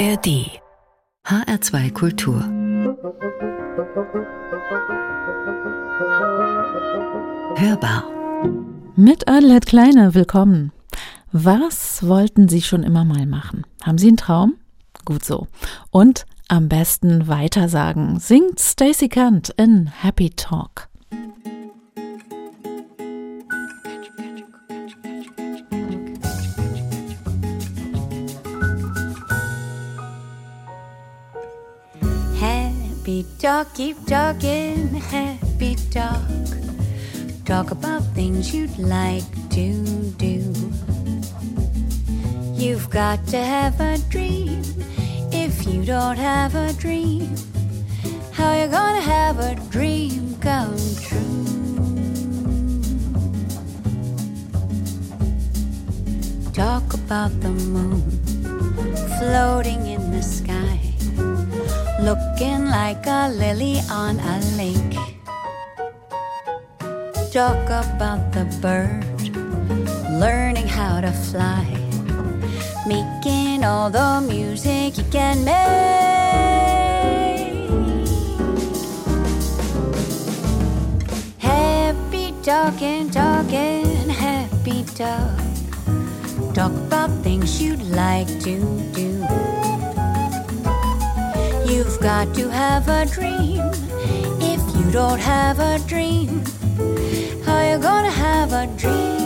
ARD HR2 Kultur Hörbar Mit Adelheid Kleine, willkommen. Was wollten Sie schon immer mal machen? Haben Sie einen Traum? Gut so. Und am besten weitersagen. Singt Stacey Kant in Happy Talk. Happy keep talking, happy talk. Talk about things you'd like to do. You've got to have a dream. If you don't have a dream, how you gonna have a dream come true? Talk about the moon floating in the sky looking like a lily on a lake. Talk about the bird learning how to fly, making all the music you can make. Happy talking, talking, happy talk. Talk about things you'd like to do. You've got to have a dream. If you don't have a dream, how you gonna have a dream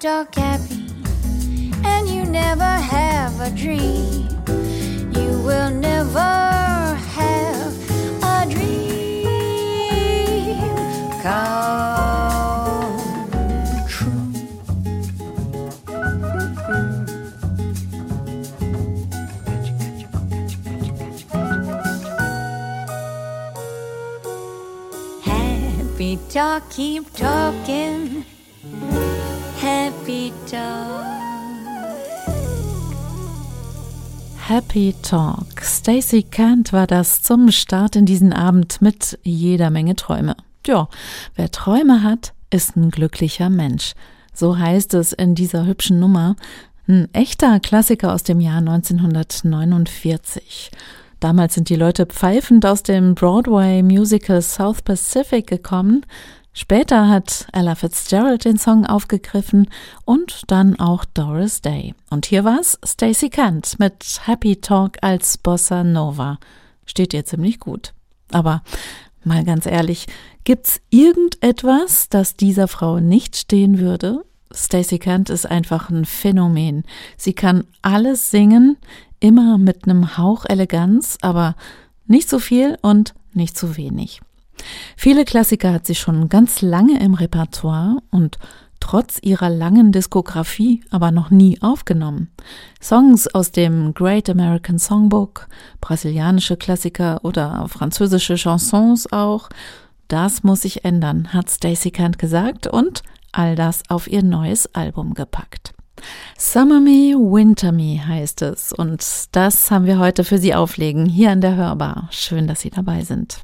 Talk happy and you never have a dream, you will never have a dream come true. Happy talk, keep talking. Happy talk. Stacey Kant war das zum Start in diesen Abend mit jeder Menge Träume. Ja, wer Träume hat, ist ein glücklicher Mensch. So heißt es in dieser hübschen Nummer. Ein echter Klassiker aus dem Jahr 1949. Damals sind die Leute pfeifend aus dem Broadway-Musical South Pacific gekommen. Später hat Ella Fitzgerald den Song aufgegriffen und dann auch Doris Day. Und hier war's Stacey Kent mit Happy Talk als Bossa Nova. Steht ihr ziemlich gut. Aber mal ganz ehrlich, gibt's irgendetwas, das dieser Frau nicht stehen würde? Stacey Kent ist einfach ein Phänomen. Sie kann alles singen, immer mit einem Hauch Eleganz, aber nicht zu viel und nicht zu wenig. Viele Klassiker hat sie schon ganz lange im Repertoire und trotz ihrer langen Diskografie aber noch nie aufgenommen. Songs aus dem Great American Songbook, brasilianische Klassiker oder französische Chansons auch, das muss sich ändern, hat Stacey Kent gesagt und all das auf ihr neues Album gepackt. Summer Me, Winter Me heißt es und das haben wir heute für Sie auflegen, hier an der Hörbar. Schön, dass Sie dabei sind.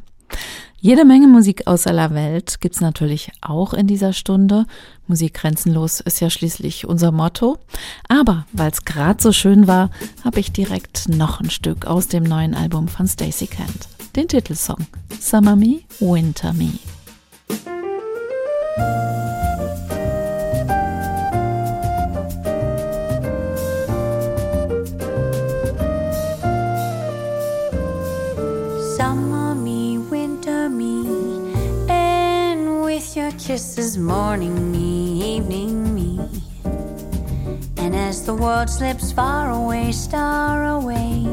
Jede Menge Musik aus aller Welt gibt's natürlich auch in dieser Stunde. Musik grenzenlos ist ja schließlich unser Motto. Aber weil es gerade so schön war, habe ich direkt noch ein Stück aus dem neuen Album von Stacey Kent. Den Titelsong Summer Me, Winter Me. Kisses morning me, evening me. And as the world slips far away, star away,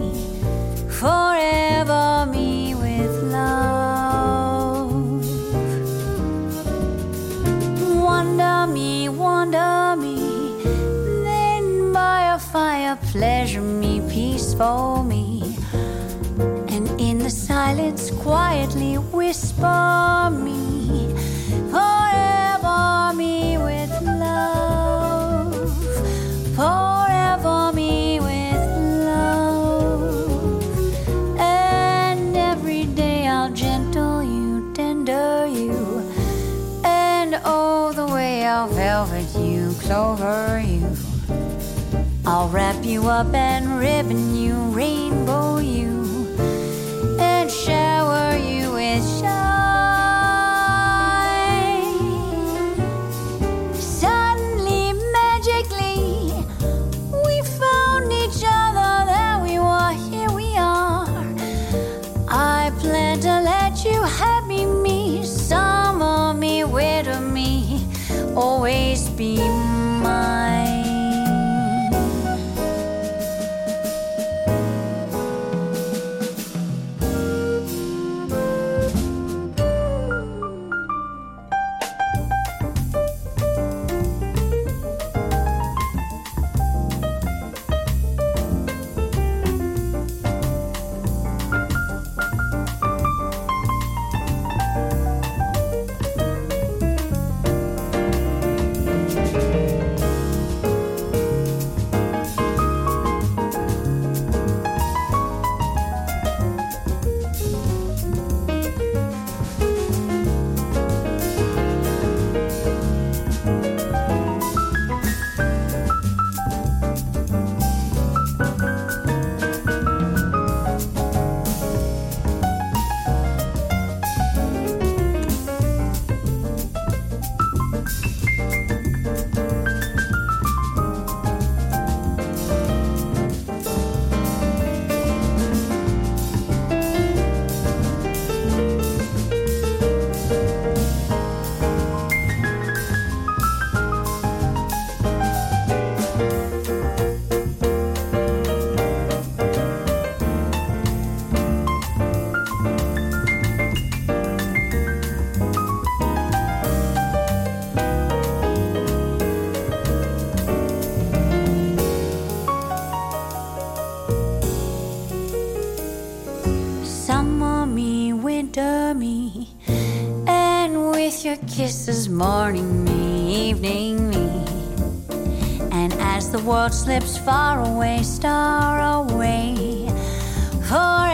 forever me with love. Wonder me, wonder me, then by a fire, pleasure me, peaceful me. And in the silence, quietly whisper me. Pour me with love. Over me with love. And every day I'll gentle you, tender you. And oh, the way I'll velvet you, clover you. I'll wrap you up and ribbon you, rainbow you, and shower you with shine. World slips far away, star away, forever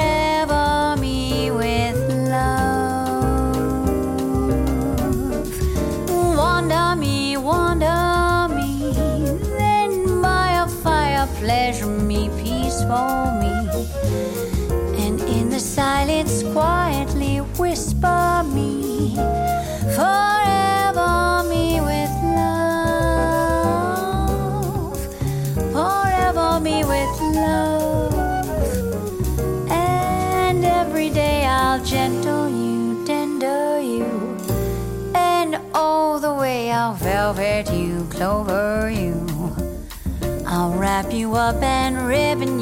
up and ribbon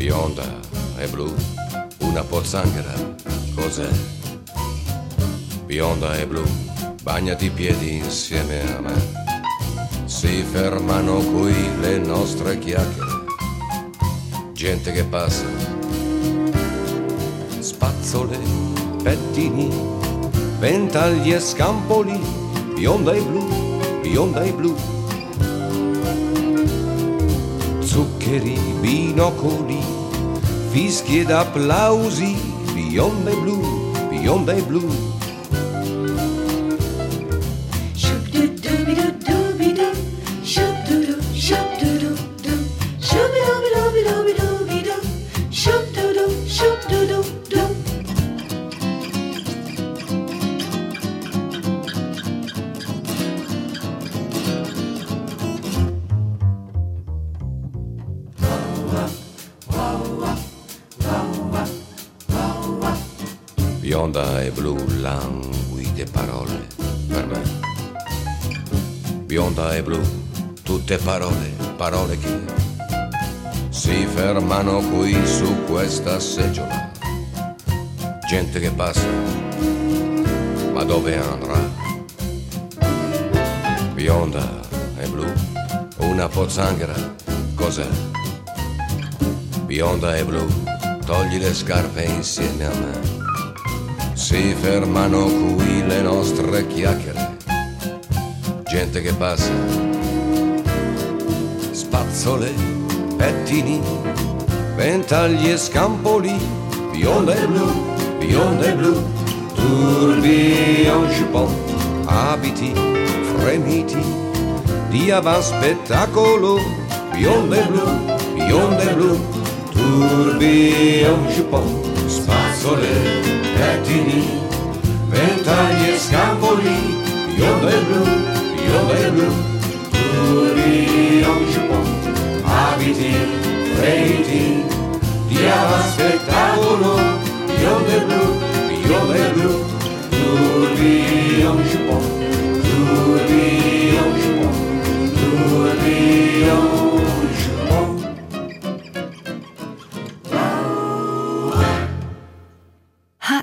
Bionda e blu, una pozzanghera, cos'è? Bionda e blu, bagnati i piedi insieme a me. Si fermano qui le nostre chiacchiere. Gente che passa, spazzole, pettini, ventagli e scampoli, bionda e blu, bionda e blu. chiacchieri, binocoli, fischi ed applausi, bionde blu, bionde blu, fermano qui le nostre chiacchiere. Gente che passa, spazzole, pettini, ventagli e scampoli, bionda e blu, bionda e blu, tourbillon jupon, abiti fremiti, di avan spettacolo, bionda e blu, bionda e blu, tourbillon jupon, spazzole, pettini, ventagli e scampoli, bionda e blu, bionda e blu, tourbillon jupon, abiti freiti, dia spettacolo, bionda e blu, bionda e blu, tourbillon jupon, tourbillon jupon, tourbillon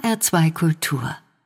HR2 Kultur.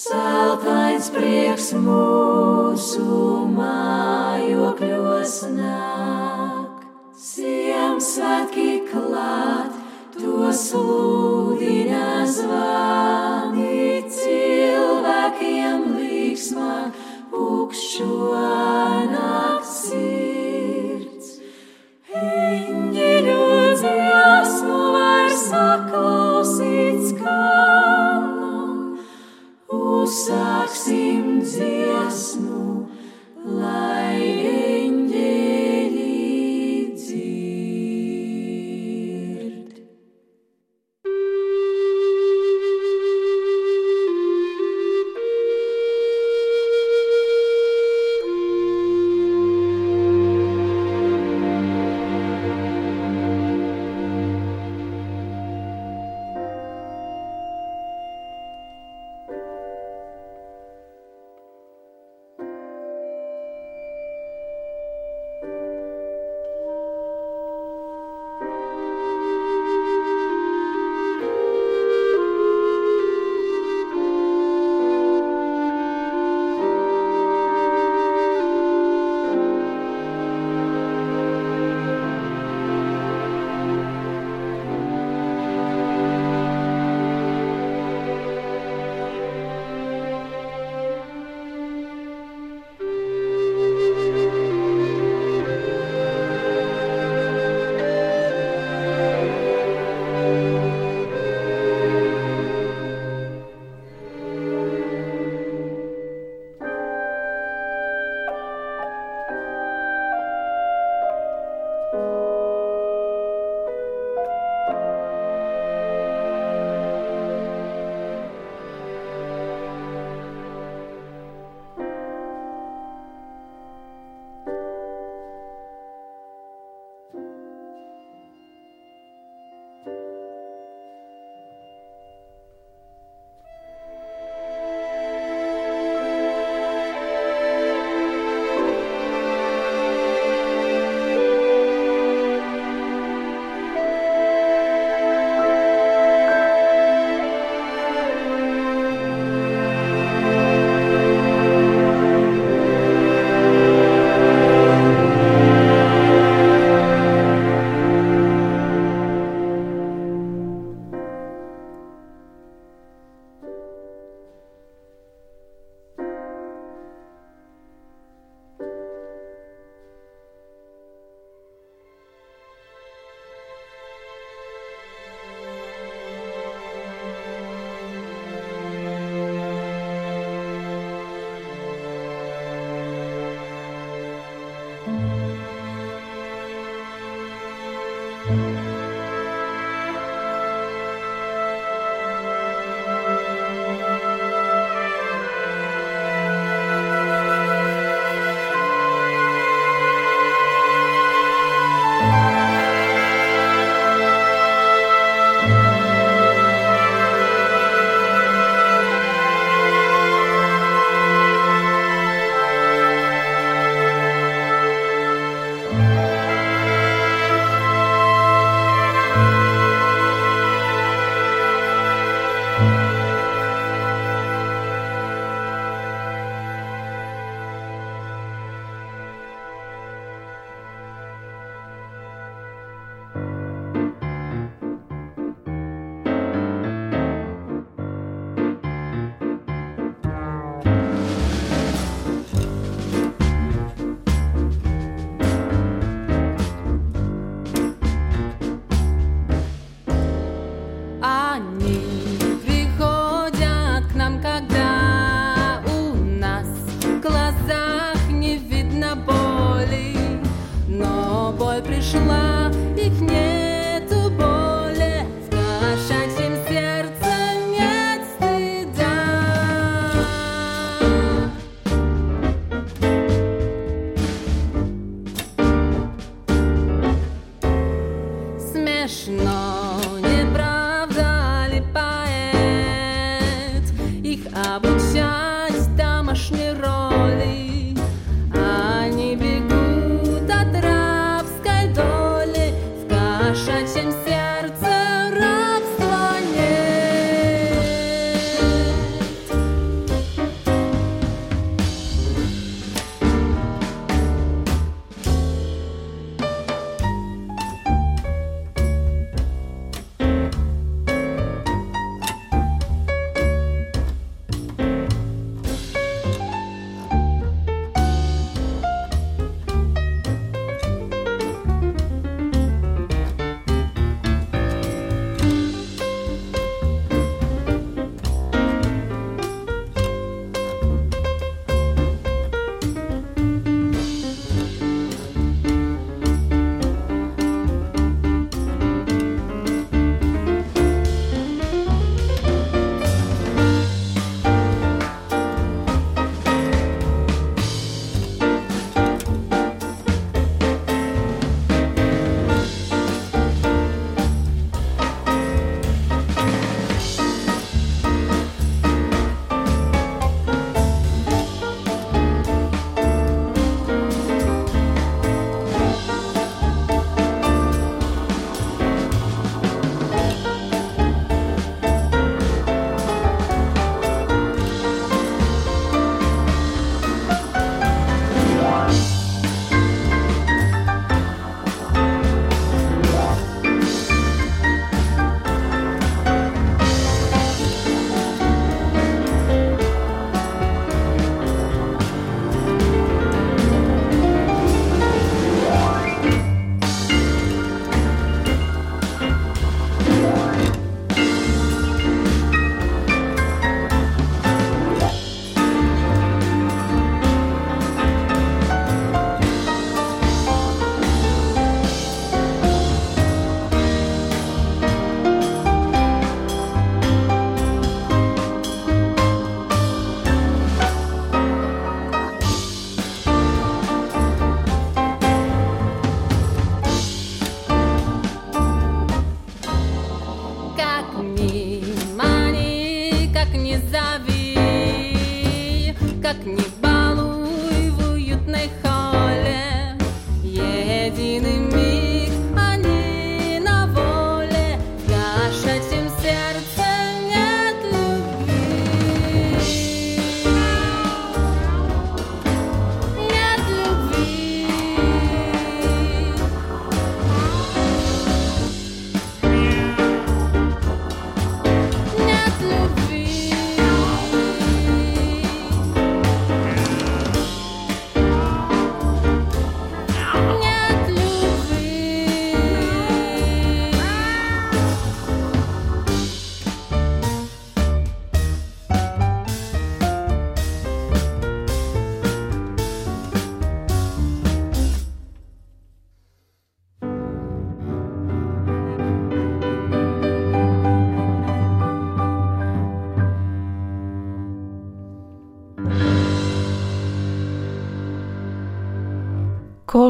Zeltains prieks mūsu mājokļos nāk. Ziemassvētki klāt, to sludina zvani cilvēkiem līksmā, pukšķo nakts sirds. Eņģeļu dziesmu var saklausīt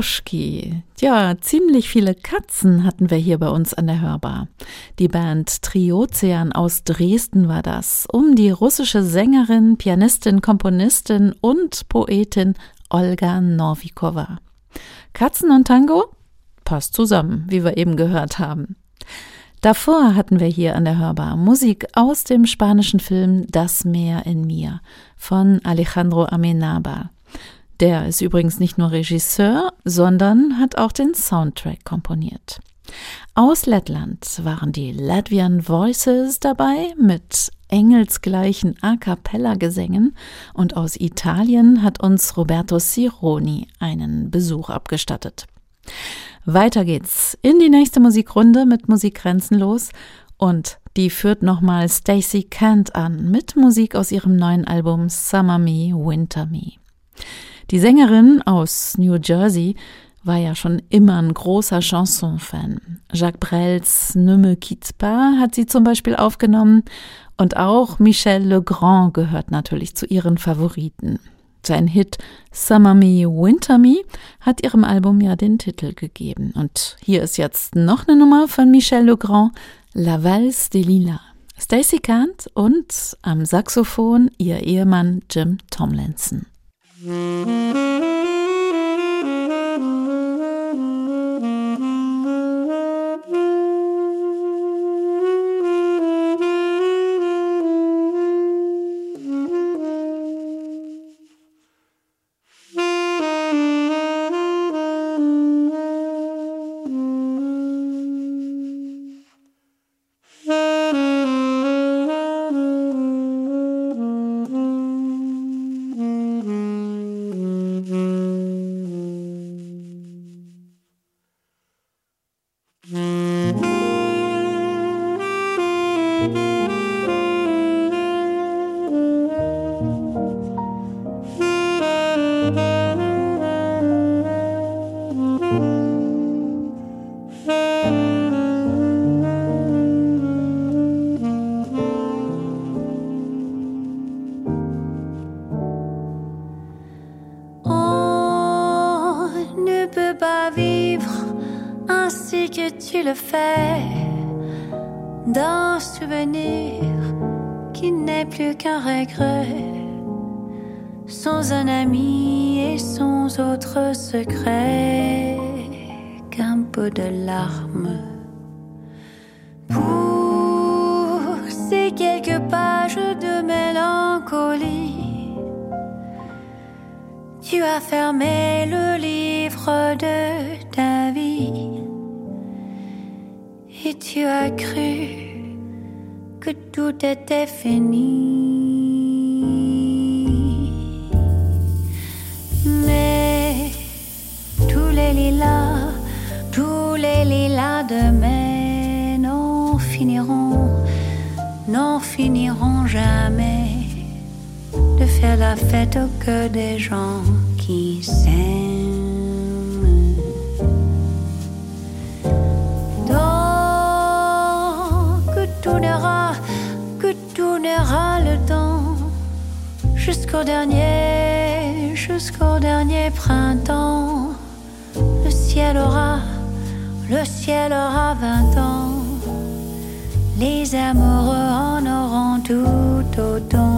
Koschki. Ja, ziemlich viele Katzen hatten wir hier bei uns an der Hörbar. Die Band Triozean aus Dresden war das, um die russische Sängerin, Pianistin, Komponistin und Poetin Olga Novikova. Katzen und Tango? Passt zusammen, wie wir eben gehört haben. Davor hatten wir hier an der Hörbar Musik aus dem spanischen Film Das Meer in mir von Alejandro Amenábar. Der ist übrigens nicht nur Regisseur, sondern hat auch den Soundtrack komponiert. Aus Lettland waren die Latvian Voices dabei mit engelsgleichen A cappella Gesängen und aus Italien hat uns Roberto Sironi einen Besuch abgestattet. Weiter geht's in die nächste Musikrunde mit Musik grenzenlos und die führt nochmal Stacey Kent an mit Musik aus ihrem neuen Album Summer Me, Winter Me. Die Sängerin aus New Jersey war ja schon immer ein großer Chanson-Fan. Jacques Brels Ne me quitte pas hat sie zum Beispiel aufgenommen und auch Michel Legrand gehört natürlich zu ihren Favoriten. Sein Hit Summer Me, Winter Me hat ihrem Album ja den Titel gegeben. Und hier ist jetzt noch eine Nummer von Michel Legrand, La Valse des Lilas. Stacey Kant und am Saxophon ihr Ehemann Jim Tomlinson. Mm-hmm. Le fais d'un souvenir qui n'est plus qu'un regret, sans un ami et sans autre secret qu'un peu de larmes. Pour ces quelques pages tu as fermé le livre de ta vie et tu as cru que tout était fini. Mais tous les lilas, tous les lilas de mai n'en finiront, n'en finiront jamais faire la fête au cœur des gens qui s'aiment. jusqu'au dernier, jusqu'au dernier printemps. Le ciel aura, le ciel aura vingt ans. Les amoureux en auront tout autant.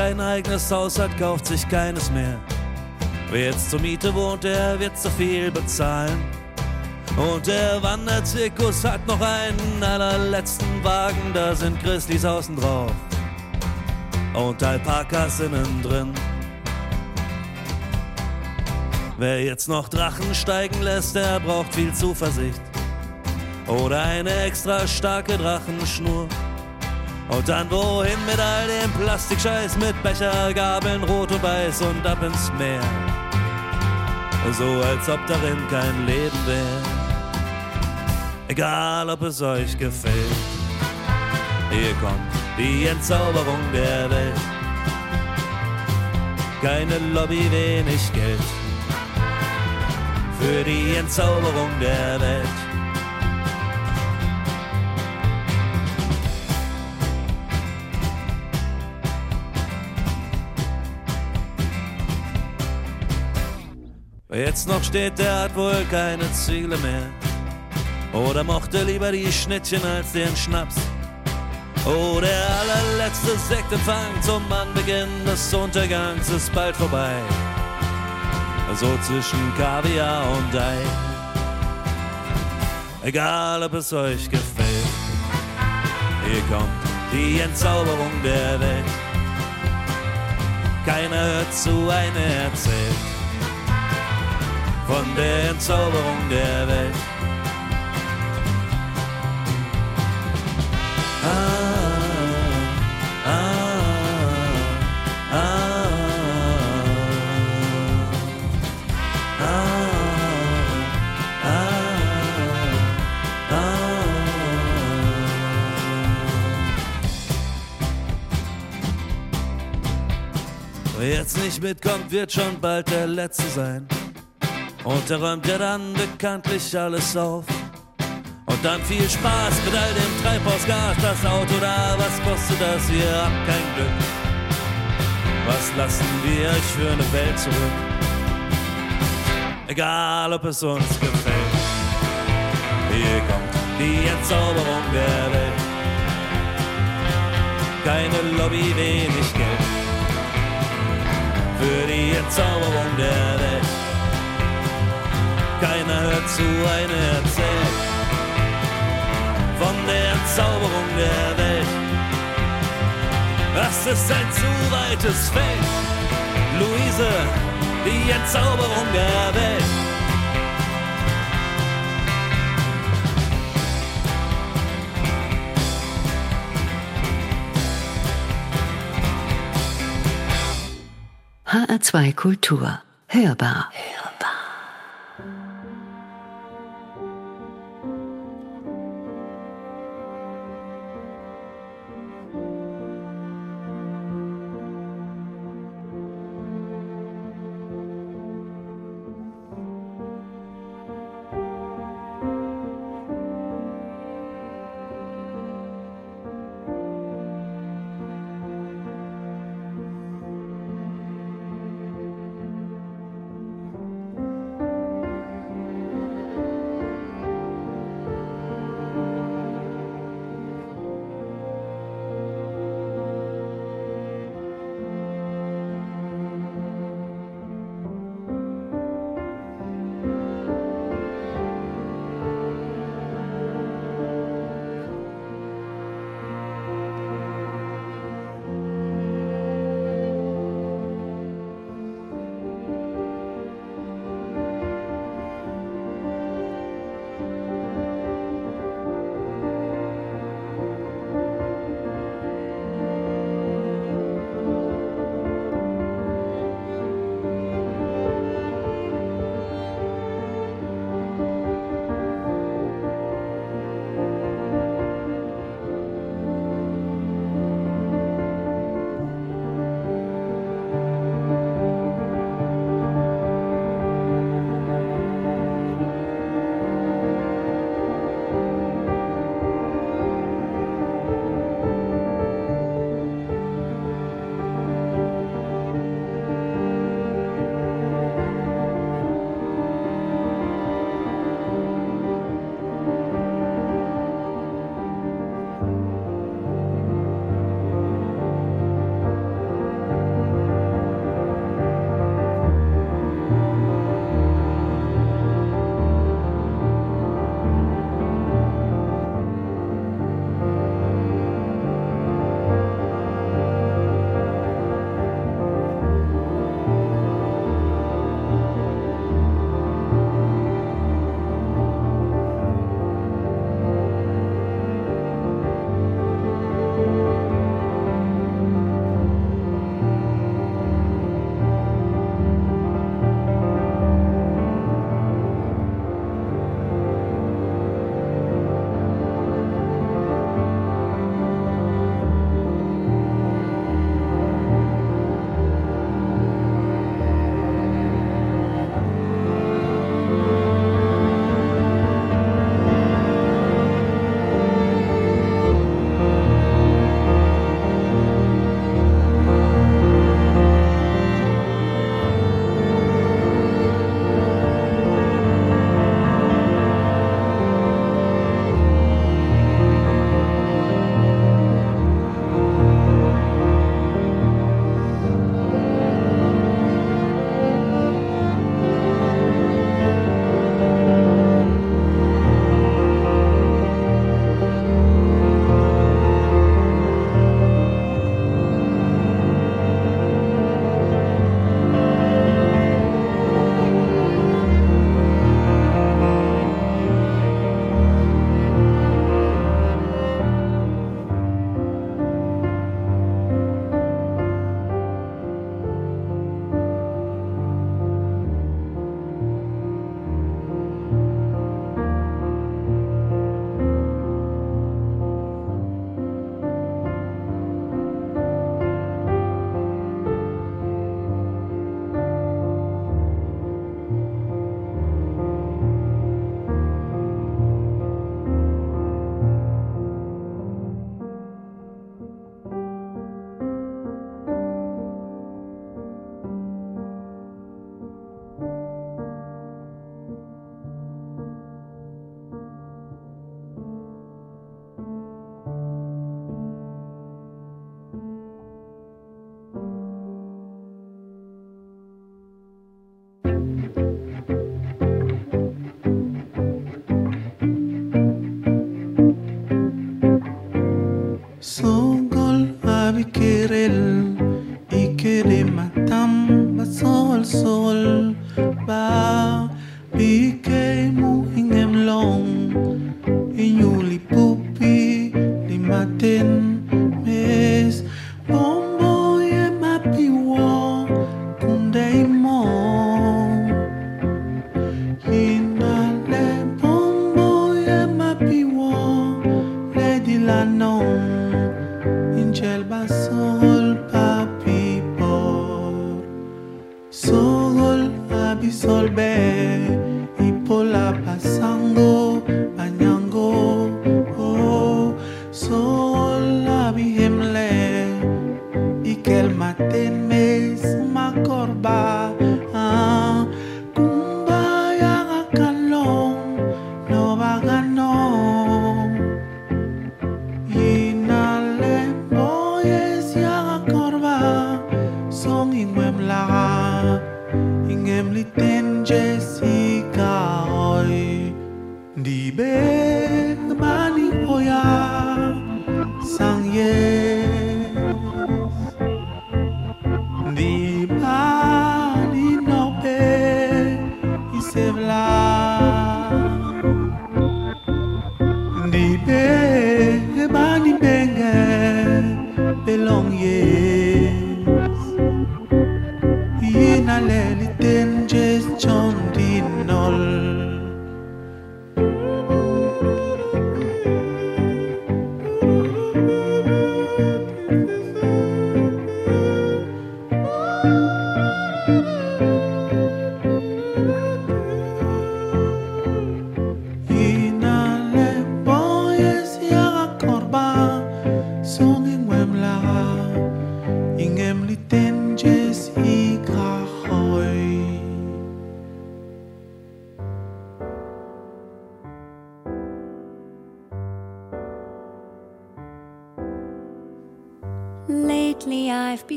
Kein eigenes Haus hat, kauft sich keines mehr. Wer jetzt zur Miete wohnt, der wird zu viel bezahlen. Und der Wanderzirkus hat noch einen allerletzten Wagen, da sind Grizzlies außen drauf und Alpakas innen drin. Wer jetzt noch Drachen steigen lässt, der braucht viel Zuversicht. Oder eine extra starke Drachenschnur. Und dann wohin mit all dem Plastikscheiß, mit Becher, Gabeln, Rot und Weiß und ab ins Meer. So als ob darin kein Leben wäre. Egal ob es euch gefällt. Hier kommt die Entzauberung der Welt. Keine Lobby, wenig Geld für die Entzauberung der Welt. Jetzt noch steht, der hat wohl keine Ziele mehr. Oder mochte lieber die Schnittchen als den Schnaps. Oh, der allerletzte Sektempfang zum Anbeginn des Untergangs ist bald vorbei. So zwischen Kaviar und Ei. Egal, ob es euch gefällt, hier kommt die Entzauberung der Welt. Keiner hört zu, einer erzählt von der Entzauberung der Welt. Wer jetzt nicht mitkommt, wird schon bald der Letzte sein. Und er räumt ja dann bekanntlich alles auf. Und dann viel Spaß mit all dem Treibhausgas, das Auto da, was kostet das? Ihr habt kein Glück. Was lassen wir euch für eine Welt zurück? Egal, ob es uns gefällt. Hier kommt die Entzauberung der Welt. Keine Lobby, wenig Geld. Für die Entzauberung der Welt. Keiner hört zu, einer erzählt von der Entzauberung der Welt. Das ist ein zu weites Feld, Luise, die Entzauberung der Welt. HR2 Kultur. Hörbar.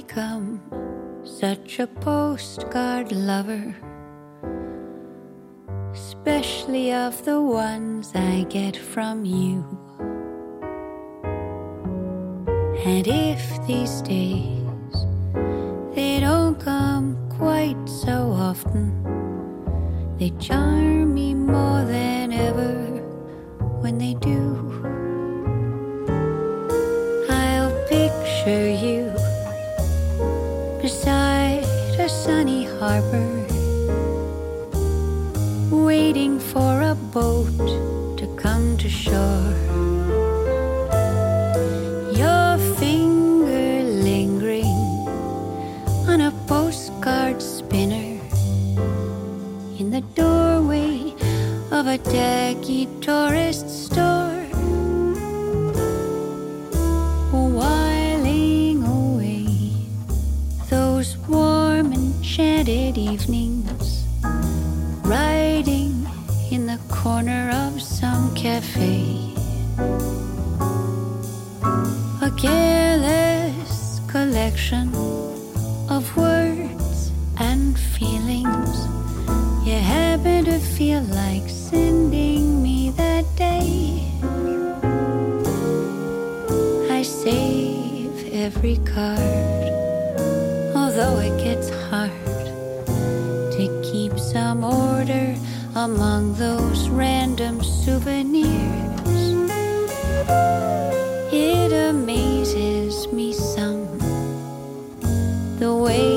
Become such a postcard lover, especially of the ones I get from you. And if these days they don't come quite so often, they charm me more than ever when they do. I'll picture you sunny harbor, waiting for a boat to come to shore. Your finger lingering on a postcard spinner in the doorway of a tacky tourist corner of some cafe. A careless collection of words and feelings you happen to feel like sending me that day. I save every card, although it gets hard among those random souvenirs. It amazes me some the way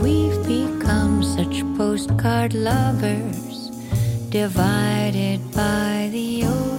we've become such postcard lovers, divided by the oceans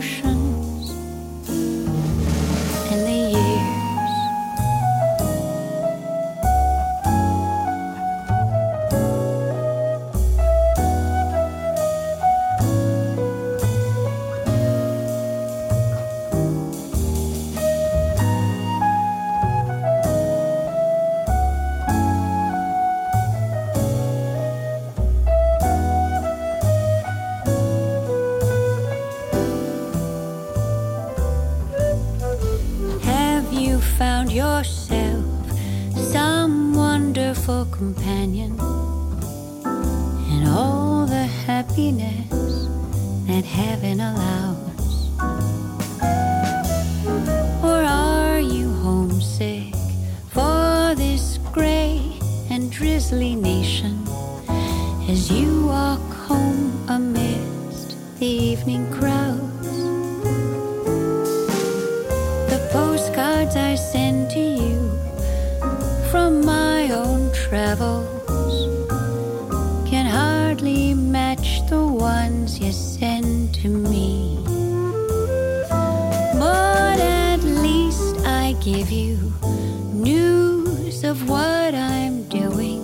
of what I'm doing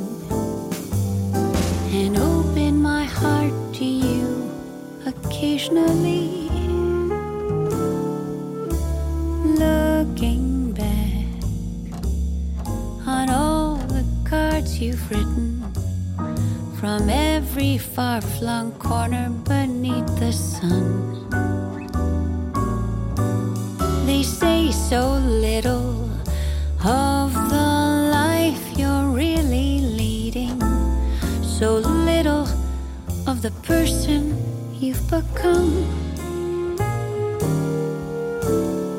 and open my heart to you occasionally. Looking back on all the cards you've written from every far flung corner beneath the sun. They say so little person you've become.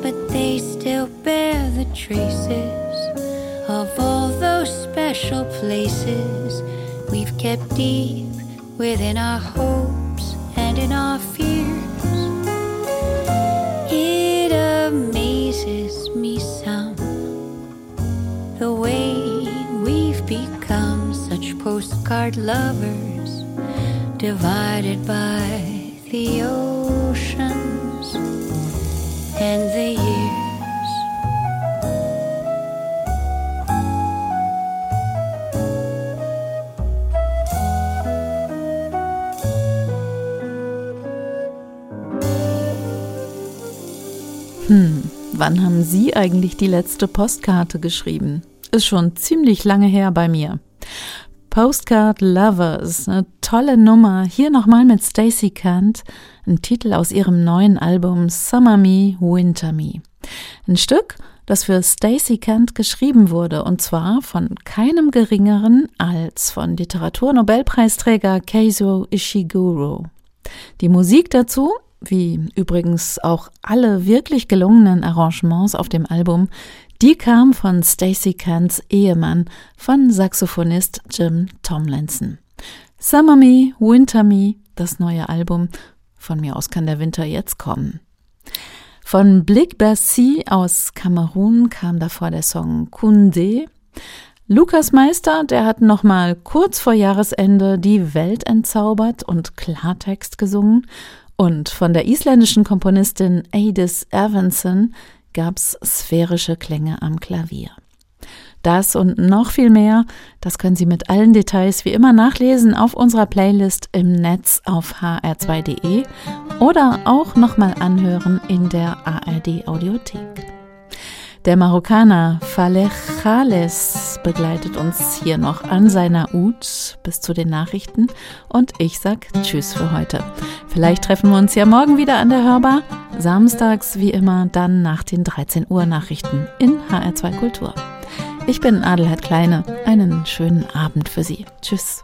But they still bear the traces of all those special places we've kept deep within our hopes and in our fears. It amazes me some the way we've become such postcard lovers, divided by the oceans and the years. Hm, wann haben Sie eigentlich die letzte Postkarte geschrieben? Ist schon ziemlich lange her bei mir. Postcard Lovers, eine tolle Nummer. Hier nochmal mit Stacey Kant, ein Titel aus ihrem neuen Album Summer Me, Winter Me. Ein Stück, das für Stacey Kant geschrieben wurde, und zwar von keinem geringeren als von Literaturnobelpreisträger Keizo Ishiguro. Die Musik dazu wie übrigens auch alle wirklich gelungenen Arrangements auf dem Album, die kam von Stacey Kants Ehemann, von Saxophonist Jim Tomlinson. Summer Me, Winter Me, das neue Album. Von mir aus kann der Winter jetzt kommen. Von Blick Bercy aus Kamerun kam davor der Song Kunde. Lukas Meister, der hat nochmal kurz vor Jahresende die Welt entzaubert und Klartext gesungen. Und von der isländischen Komponistin Adis Evanson gab's sphärische Klänge am Klavier. Das und noch viel mehr, das können Sie mit allen Details wie immer nachlesen auf unserer Playlist im Netz auf hr2.de oder auch nochmal anhören in der ARD Audiothek. Der Marokkaner Faleh Khales begleitet uns hier noch an seiner Ut bis zu den Nachrichten und ich sag Tschüss für heute. Vielleicht treffen wir uns ja morgen wieder an der Hörbar, samstags wie immer dann nach den 13 Uhr Nachrichten in HR2 Kultur. Ich bin Adelheid Kleine, einen schönen Abend für Sie. Tschüss.